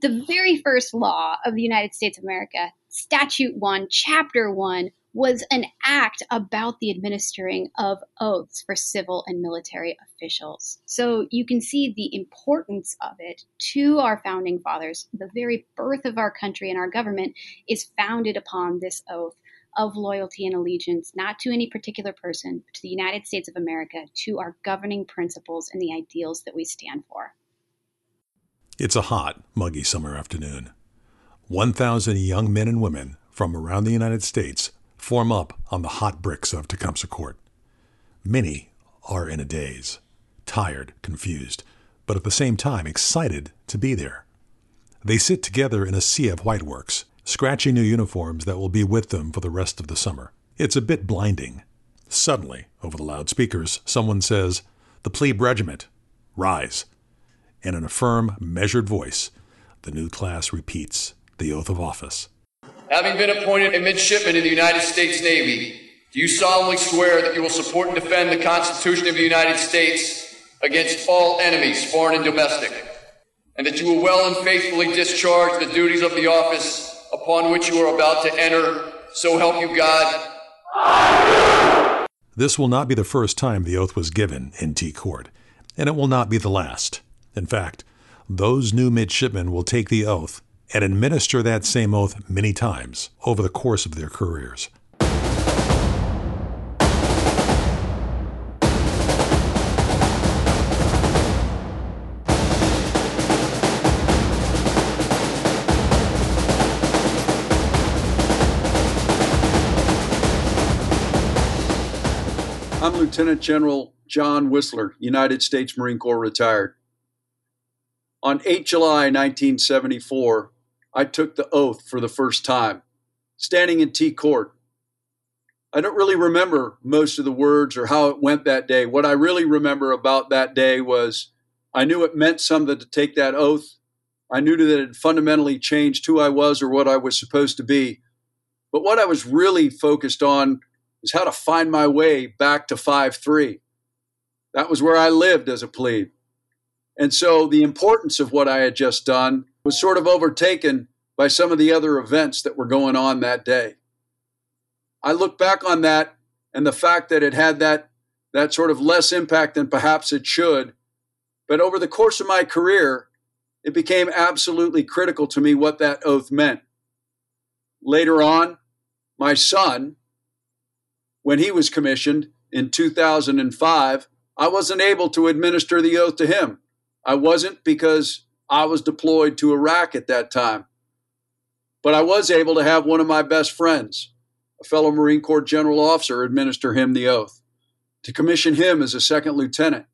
The very first law of the United States of America, Statute 1, Chapter 1, was an act about the administering of oaths for civil and military officials. So you can see the importance of it to our founding fathers. The very birth of our country and our government is founded upon this oath of loyalty and allegiance, not to any particular person, but to the United States of America, to our governing principles and the ideals that we stand for. It's a hot, muggy summer afternoon. 1,000 young men and women from around the United States form up on the hot bricks of Tecumseh Court. Many are in a daze, tired, confused, but at the same time excited to be there. They sit together in a sea of whiteworks, scratchy new uniforms that will be with them for the rest of the summer. It's a bit blinding. Suddenly, over the loudspeakers, someone says, The plebe regiment, rise. And in a firm, measured voice, the new class repeats the oath of office. Having been appointed a midshipman in the United States Navy, do you solemnly swear that you will support and defend the Constitution of the United States against all enemies, foreign and domestic, and that you will well and faithfully discharge the duties of the office upon which you are about to enter, so help you God. This will not be the first time the oath was given in T Court, and it will not be the last. In fact, those new midshipmen will take the oath and administer that same oath many times over the course of their careers. I'm Lieutenant General John Wissler, United States Marine Corps retired. On 8 July 1974, I took the oath for the first time, standing in T court. I don't really remember most of the words or how it went that day. What I really remember about that day was I knew it meant something to take that oath. I knew that it fundamentally changed who I was or what I was supposed to be. But what I was really focused on is how to find my way back to 5 3. That was where I lived as a plebe. And so the importance of what I had just done was sort of overtaken by some of the other events that were going on that day. I look back on that and the fact that it had that, that sort of less impact than perhaps it should. But over the course of my career, it became absolutely critical to me what that oath meant. Later on, my son, when he was commissioned in 2005, I wasn't able to administer the oath to him. I wasn't because I was deployed to Iraq at that time. But I was able to have one of my best friends, a fellow Marine Corps general officer, administer him the oath, to commission him as a second lieutenant,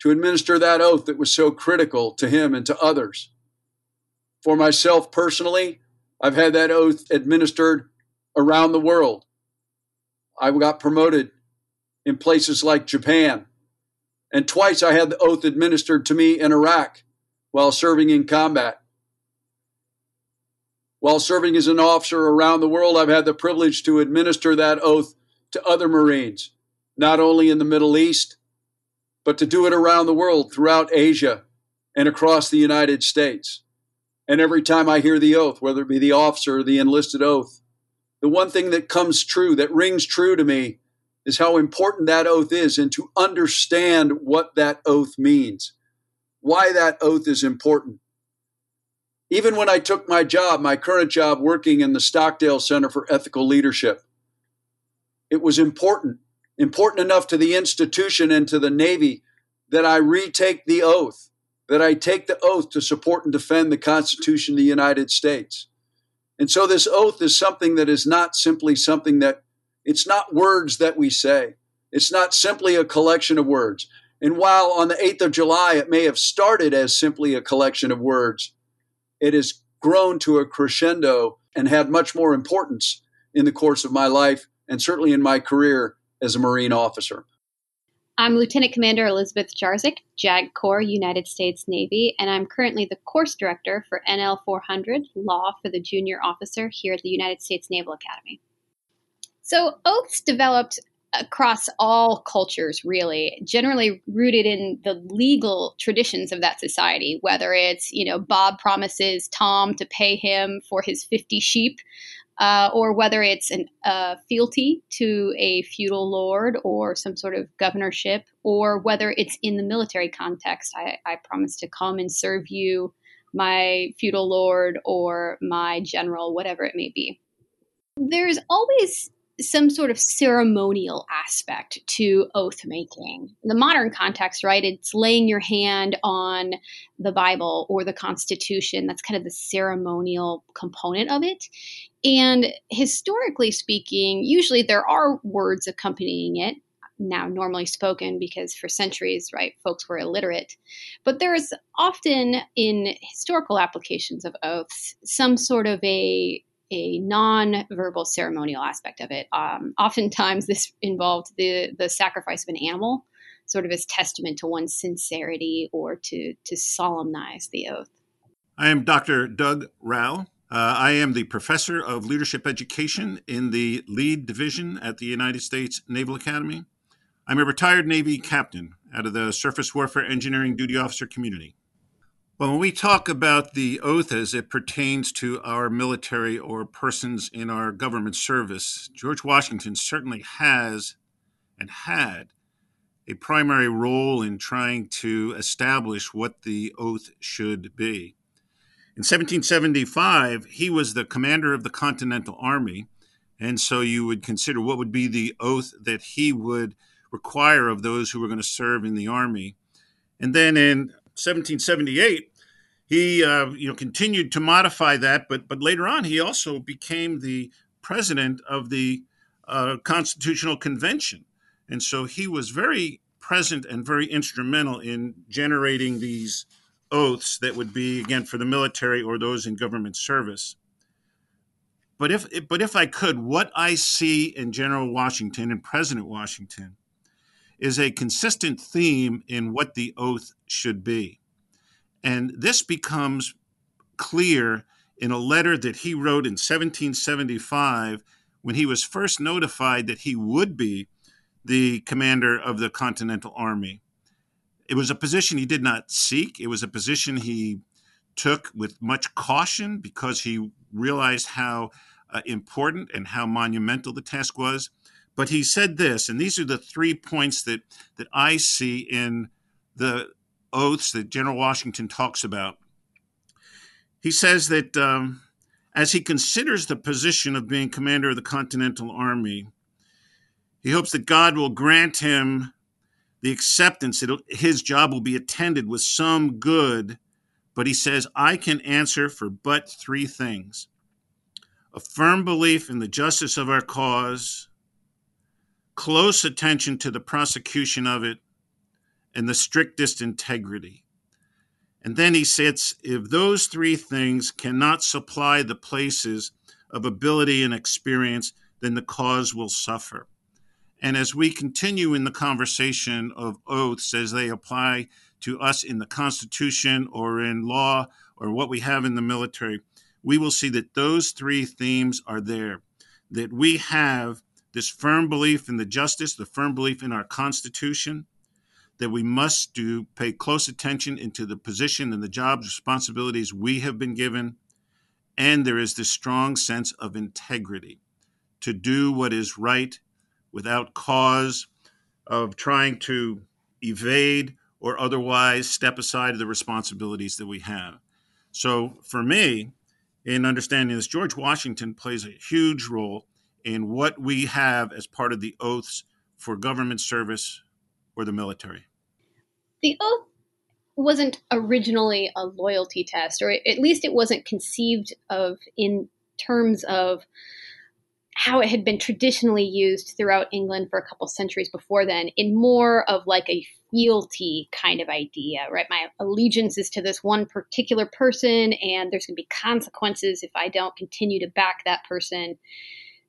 to administer that oath that was so critical to him and to others. For myself personally, I've had that oath administered around the world. I got promoted in places like Japan. And twice I had the oath administered to me in Iraq while serving in combat. While serving as an officer around the world, I've had the privilege to administer that oath to other Marines, not only in the Middle East, but to do it around the world, throughout Asia and across the United States. And every time I hear the oath, whether it be the officer or the enlisted oath, the one thing that comes true, that rings true to me, is how important that oath is and to understand what that oath means, why that oath is important. Even when I took my job, my current job working in the Stockdale Center for Ethical Leadership, it was important, important enough to the institution and to the Navy that I retake the oath, that I take the oath to support and defend the Constitution of the United States. And so this oath is something that is not simply something that it's not words that we say. It's not simply a collection of words. And while on the 8th of July it may have started as simply a collection of words, it has grown to a crescendo and had much more importance in the course of my life and certainly in my career as a Marine officer. I'm Lieutenant Commander Elizabeth Jarzik, JAG Corps, United States Navy, and I'm currently the course director for NL 400 Law for the Junior Officer here at the United States Naval Academy. So, oaths developed across all cultures, really, generally rooted in the legal traditions of that society, whether it's, you know, Bob promises Tom to pay him for his 50 sheep. Uh, or whether it's a uh, fealty to a feudal lord or some sort of governorship, or whether it's in the military context. I, I promise to come and serve you, my feudal lord or my general, whatever it may be. There's always some sort of ceremonial aspect to oath making. In the modern context, right, it's laying your hand on the Bible or the Constitution. That's kind of the ceremonial component of it. And historically speaking, usually there are words accompanying it. Now, normally spoken because for centuries, right, folks were illiterate. But there's often in historical applications of oaths some sort of a a non-verbal ceremonial aspect of it. Um, oftentimes, this involved the the sacrifice of an animal, sort of as testament to one's sincerity or to to solemnize the oath. I am Dr. Doug Rao. Uh, I am the professor of leadership education in the lead division at the United States Naval Academy. I'm a retired Navy captain out of the Surface Warfare Engineering Duty Officer community. Well, when we talk about the oath as it pertains to our military or persons in our government service, George Washington certainly has and had a primary role in trying to establish what the oath should be. In 1775, he was the commander of the Continental Army, and so you would consider what would be the oath that he would require of those who were going to serve in the Army. And then in 1778, he uh, you know continued to modify that, but but later on he also became the president of the uh, Constitutional Convention, and so he was very present and very instrumental in generating these oaths that would be again for the military or those in government service. But if but if I could, what I see in General Washington and President Washington is a consistent theme in what the oath should be. And this becomes clear in a letter that he wrote in 1775 when he was first notified that he would be the commander of the Continental Army. It was a position he did not seek, it was a position he took with much caution because he realized how uh, important and how monumental the task was. But he said this, and these are the three points that, that I see in the oaths that General Washington talks about. He says that um, as he considers the position of being commander of the Continental Army, he hopes that God will grant him the acceptance that his job will be attended with some good. But he says, I can answer for but three things a firm belief in the justice of our cause, close attention to the prosecution of it, and the strictest integrity. And then he says, if those three things cannot supply the places of ability and experience, then the cause will suffer. And as we continue in the conversation of oaths as they apply to us in the Constitution or in law or what we have in the military, we will see that those three themes are there. That we have this firm belief in the justice, the firm belief in our Constitution, that we must do pay close attention into the position and the jobs responsibilities we have been given and there is this strong sense of integrity to do what is right without cause of trying to evade or otherwise step aside the responsibilities that we have. So, for me, in understanding this, George Washington plays a huge role in what we have as part of the oaths for government service or the military the oath wasn't originally a loyalty test, or at least it wasn't conceived of in terms of how it had been traditionally used throughout England for a couple centuries before then, in more of like a fealty kind of idea, right? My allegiance is to this one particular person, and there's going to be consequences if I don't continue to back that person.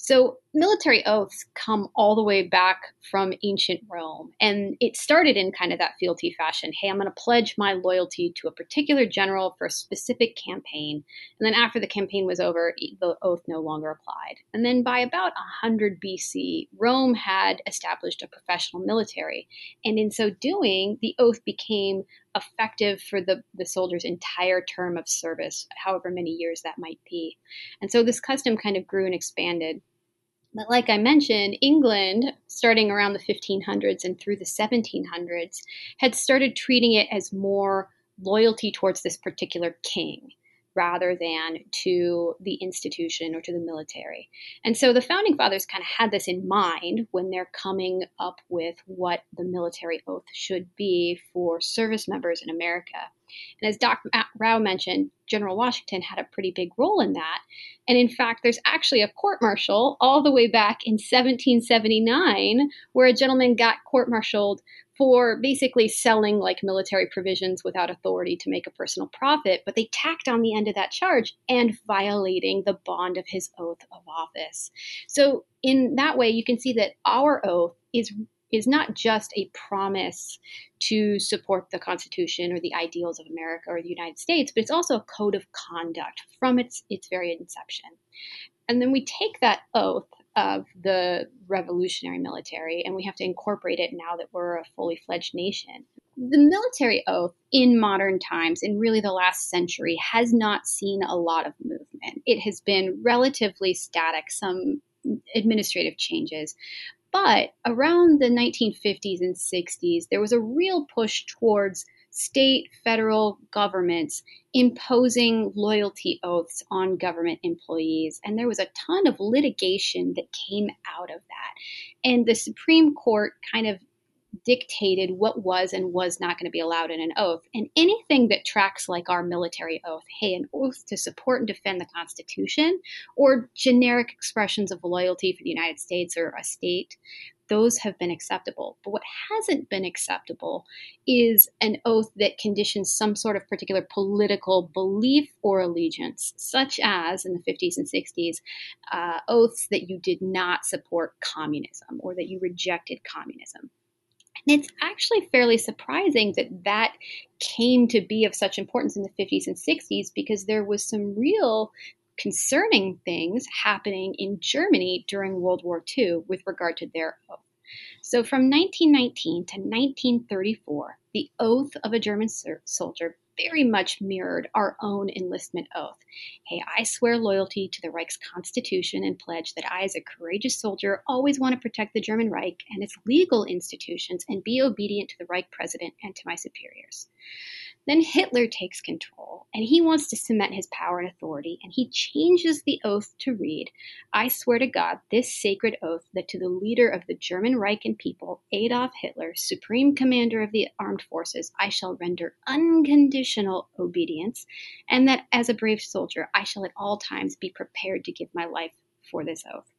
So, military oaths come all the way back from ancient Rome, and it started in kind of that fealty fashion. Hey, I'm going to pledge my loyalty to a particular general for a specific campaign. And then, after the campaign was over, the oath no longer applied. And then, by about 100 BC, Rome had established a professional military. And in so doing, the oath became effective for the, the soldier's entire term of service, however many years that might be. And so this custom kind of grew and expanded. But like I mentioned, England, starting around the 1500s and through the 1700s, had started treating it as more loyalty towards this particular king rather than to the institution or to the military. And so the founding fathers kind of had this in mind when they're coming up with what the military oath should be for service members in America. And as Dr. Rao mentioned, General Washington had a pretty big role in that. And in fact, there's actually a court martial all the way back in 1779 where a gentleman got court martialed for basically selling like military provisions without authority to make a personal profit, but they tacked on the end of that charge and violating the bond of his oath of office. So in that way, you can see that our oath is is not just a promise to support the Constitution or the ideals of America or the United States, but it's also a code of conduct from its its very inception. And then we take that oath of the revolutionary military, and we have to incorporate it now that we're a fully fledged nation. The military oath in modern times, in really the last century, has not seen a lot of movement. It has been relatively static, some administrative changes. But around the 1950s and 60s, there was a real push towards state, federal governments imposing loyalty oaths on government employees. And there was a ton of litigation that came out of that. And the Supreme Court kind of dictated what was and was not going to be allowed in an oath. And anything that tracks like our military oath, hey, an oath to support and defend the Constitution, or generic expressions of loyalty for the United States or a state, those have been acceptable. But what hasn't been acceptable is an oath that conditions some sort of particular political belief or allegiance, such as in the 50s and 60s, uh, oaths that you did not support communism or that you rejected communism. And it's actually fairly surprising that that came to be of such importance in the 50s and 60s because there was some real concerning things happening in Germany during World War II with regard to their oath. So from 1919 to 1934, the oath of a German soldier very much mirrored our own enlistment oath. Hey, I swear loyalty to the Reich's constitution and pledge that I, as a courageous soldier, always want to protect the German Reich and its legal institutions and be obedient to the Reich president and to my superiors. Then Hitler takes control and he wants to cement his power and authority, and he changes the oath to read I swear to God this sacred oath that to the leader of the German Reich and people, Adolf Hitler, supreme commander of the armed forces, I shall render unconditional obedience, and that as a brave soldier, I shall at all times be prepared to give my life for this oath.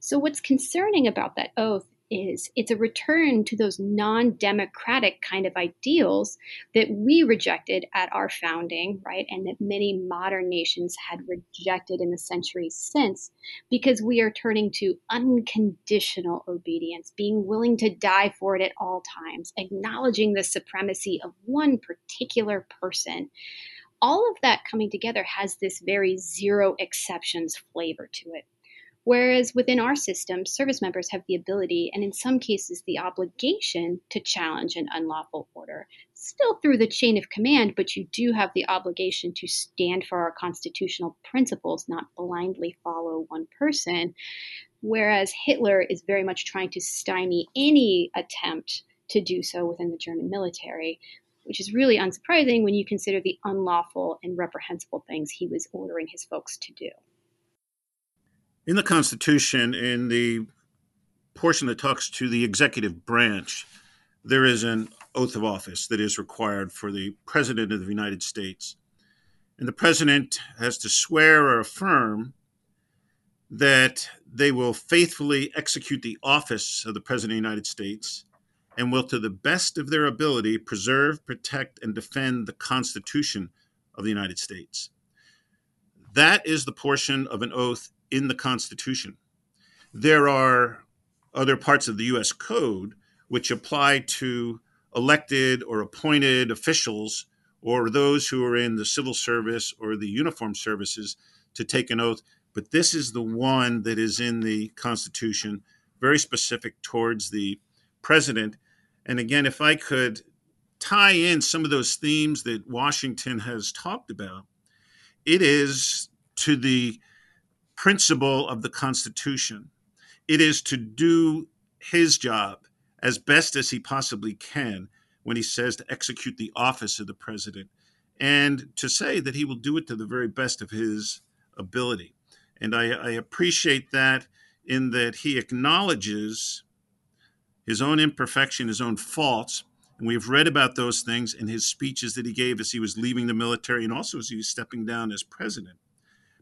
So, what's concerning about that oath is it's a return to those non democratic kind of ideals that we rejected at our founding, right? And that many modern nations had rejected in the centuries since, because we are turning to unconditional obedience, being willing to die for it at all times, acknowledging the supremacy of one particular person. All of that coming together has this very zero exceptions flavor to it. Whereas within our system, service members have the ability and in some cases the obligation to challenge an unlawful order, still through the chain of command, but you do have the obligation to stand for our constitutional principles, not blindly follow one person. Whereas Hitler is very much trying to stymie any attempt to do so within the German military, which is really unsurprising when you consider the unlawful and reprehensible things he was ordering his folks to do in the Constitution, in the portion that talks to the executive branch, there is an oath of office that is required for the President of the United States. And the President has to swear or affirm that they will faithfully execute the office of the President of the United States and will, to the best of their ability, preserve, protect, and defend the Constitution of the United States. That is the portion of an oath in the Constitution. There are other parts of the U.S. Code which apply to elected or appointed officials or those who are in the civil service or the uniform services to take an oath. But this is the one that is in the Constitution, very specific towards the president. And again, if I could tie in some of those themes that Washington has talked about, it is to the principle of the Constitution. It is to do his job as best as he possibly can when he says to execute the office of the president and to say that he will do it to the very best of his ability. And I, I appreciate that in that he acknowledges his own imperfection, his own faults. And we've read about those things in his speeches that he gave as he was leaving the military and also as he was stepping down as president.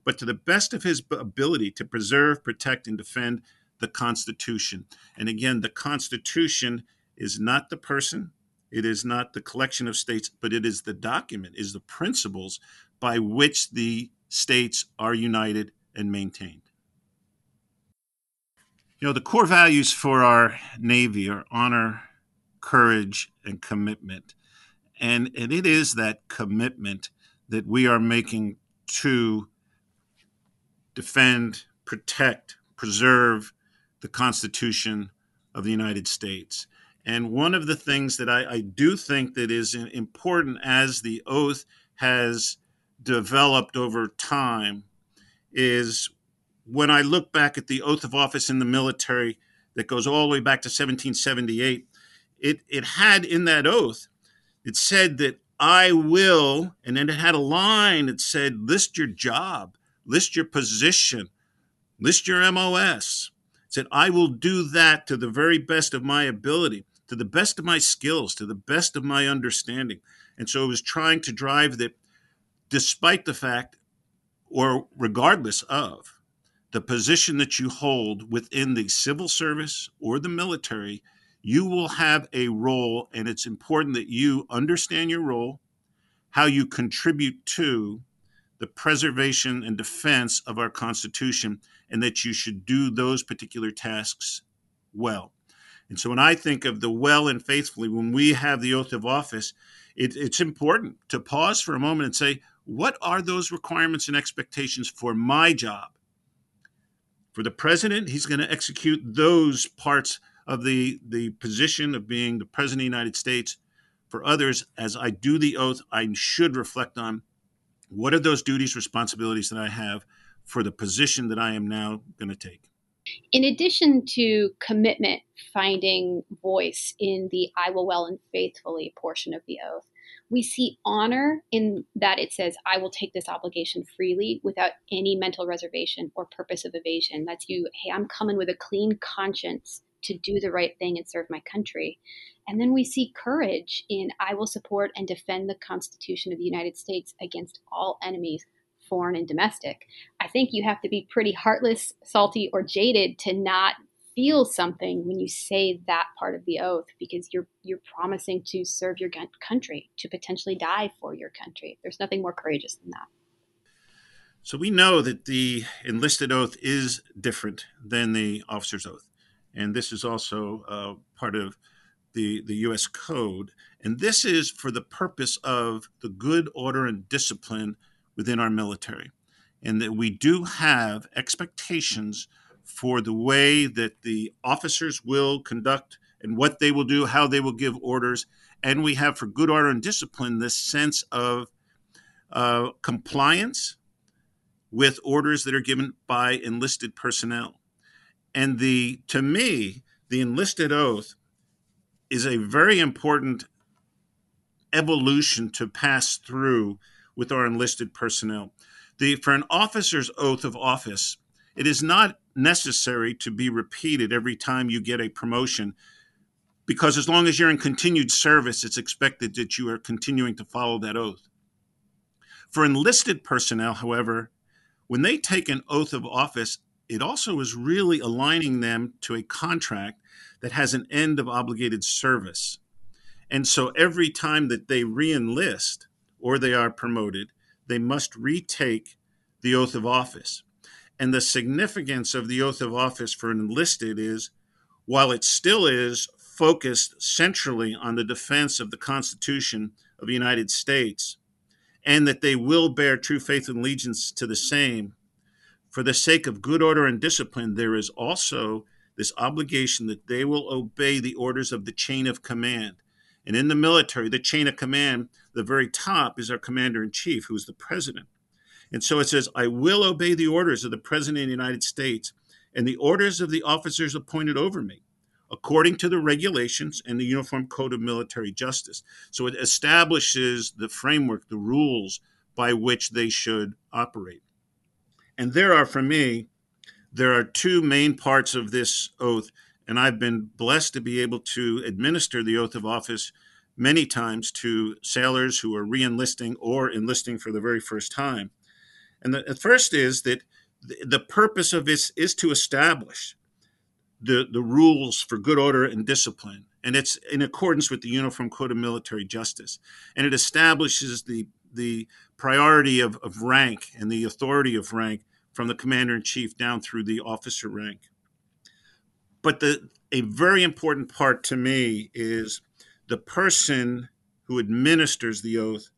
But to the best of his ability to preserve, protect, and defend the Constitution. And again, the Constitution is not the person, it is not the collection of states, but it is the document, is the principles by which the states are united and maintained. You know, the core values for our Navy are honor, courage, and commitment. And, and it is that commitment that we are making to defend, protect, preserve the Constitution of the United States. And one of the things that I, I do think that is important as the oath has developed over time is when I look back at the oath of office in the military that goes all the way back to 1778, it, it had in that oath, it said that I will, and then it had a line that said, list your job, list your position, list your MOS. Said, I will do that to the very best of my ability, to the best of my skills, to the best of my understanding. And so it was trying to drive that despite the fact, or regardless of, the position that you hold within the civil service or the military, you will have a role, and it's important that you understand your role, how you contribute to the preservation and defense of our Constitution, and that you should do those particular tasks well. And so when I think of the well and faithfully, when we have the oath of office, it, it's important to pause for a moment and say, what are those requirements and expectations for my job? For the president, he's going to execute those parts of the, the position of being the president of the United States. For others, as I do the oath, I should reflect on what are those duties, responsibilities that I have for the position that I am now going to take. In addition to commitment finding voice in the I will well and faithfully portion of the oath, we see honor in that it says, I will take this obligation freely without any mental reservation or purpose of evasion. That's you, hey, I'm coming with a clean conscience to do the right thing and serve my country. And then we see courage in I will support and defend the Constitution of the United States against all enemies, foreign and domestic. I think you have to be pretty heartless, salty, or jaded to not feel something when you say that part of the oath because you're you're promising to serve your country, to potentially die for your country. There's nothing more courageous than that. So we know that the enlisted oath is different than the officer's oath, and this is also uh, part of the the U.S. Code. And this is for the purpose of the good order and discipline within our military, and that we do have expectations for the way that the officers will conduct and what they will do, how they will give orders. And we have, for good order and discipline, this sense of uh, compliance with orders that are given by enlisted personnel. And the, to me, the enlisted oath is a very important evolution to pass through with our enlisted personnel. The, for an officer's oath of office, it is not necessary to be repeated every time you get a promotion because as long as you're in continued service, it's expected that you are continuing to follow that oath. For enlisted personnel, however, when they take an oath of office, it also is really aligning them to a contract that has an end of obligated service. And so every time that they re enlist or they are promoted, they must retake the oath of office. And the significance of the oath of office for an enlisted is while it still is focused centrally on the defense of the Constitution of the United States, and that they will bear true faith and allegiance to the same, for the sake of good order and discipline, there is also this obligation that they will obey the orders of the chain of command. And in the military, the chain of command, the very top is our commander in chief, who is the president. And so it says, I will obey the orders of the president of the United States and the orders of the officers appointed over me, according to the regulations and the Uniform Code of Military Justice. So it establishes the framework, the rules by which they should operate. And there are, for me, there are two main parts of this oath, and I've been blessed to be able to administer the oath of office many times to sailors who are reenlisting or enlisting for the very first time. And the, the first is that the purpose of this is to establish the, the rules for good order and discipline. And it's in accordance with the Uniform Code of Military Justice. And it establishes the, the priority of, of rank and the authority of rank from the commander in chief down through the officer rank. But the a very important part to me is the person who administers the oath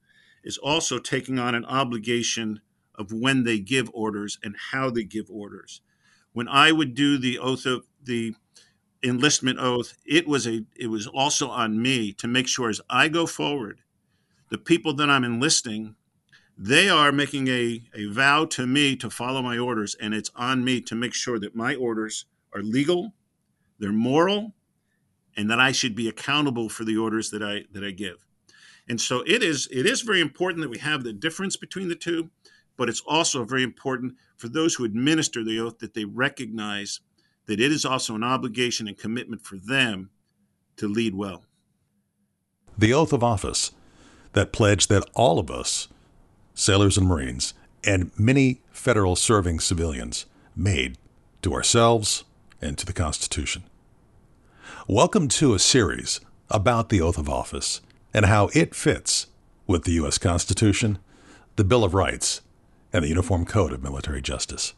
is also taking on an obligation of when they give orders and how they give orders. When I would do the oath of the enlistment oath, it was a it was also on me to make sure as I go forward, the people that I'm enlisting they are making a, a vow to me to follow my orders, and it's on me to make sure that my orders are legal, they're moral, and that I should be accountable for the orders that I that I give. And so it is it is very important that we have the difference between the two, but it's also very important for those who administer the oath that they recognize that it is also an obligation and commitment for them to lead well. The oath of office that pledge that all of us sailors and Marines, and many federal serving civilians made to ourselves and to the Constitution. Welcome to a series about the oath of office and how it fits with the U.S. Constitution, the Bill of Rights, and the Uniform Code of Military Justice.